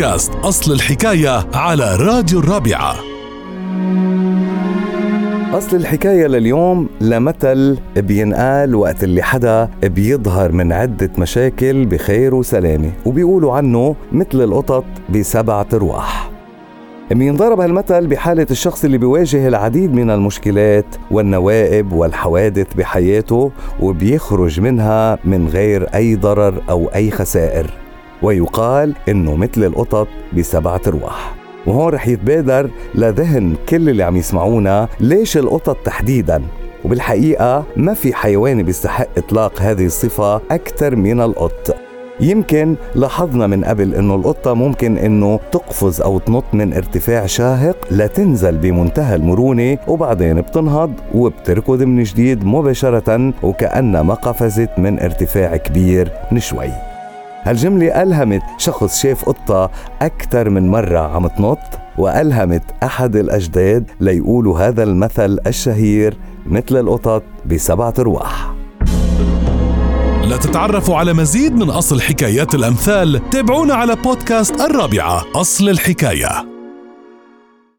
بودكاست أصل الحكاية على راديو الرابعة. أصل الحكاية لليوم لمثل بينقال وقت اللي حدا بيظهر من عدة مشاكل بخير وسلامة وبيقولوا عنه مثل القطط بسبعة أرواح. بينضرب هالمثل بحالة الشخص اللي بيواجه العديد من المشكلات والنوائب والحوادث بحياته وبيخرج منها من غير أي ضرر أو أي خسائر. ويقال إنه مثل القطط بسبعة أرواح. وهون رح يتبادر لذهن كل اللي عم يسمعونا ليش القطط تحديدا. وبالحقيقة ما في حيوان بيستحق إطلاق هذه الصفة أكثر من القط. يمكن لاحظنا من قبل إنه القطة ممكن إنه تقفز أو تنط من ارتفاع شاهق لتنزل بمنتهى المرونة وبعدين بتنهض وبتركض من جديد مباشرة وكأنها ما قفزت من ارتفاع كبير من شوي. هالجملة ألهمت شخص شاف قطة أكثر من مرة عم تنط وألهمت أحد الأجداد ليقولوا هذا المثل الشهير مثل القطط بسبعة أرواح. لتتعرفوا على مزيد من أصل حكايات الأمثال تابعونا على بودكاست الرابعة أصل الحكاية.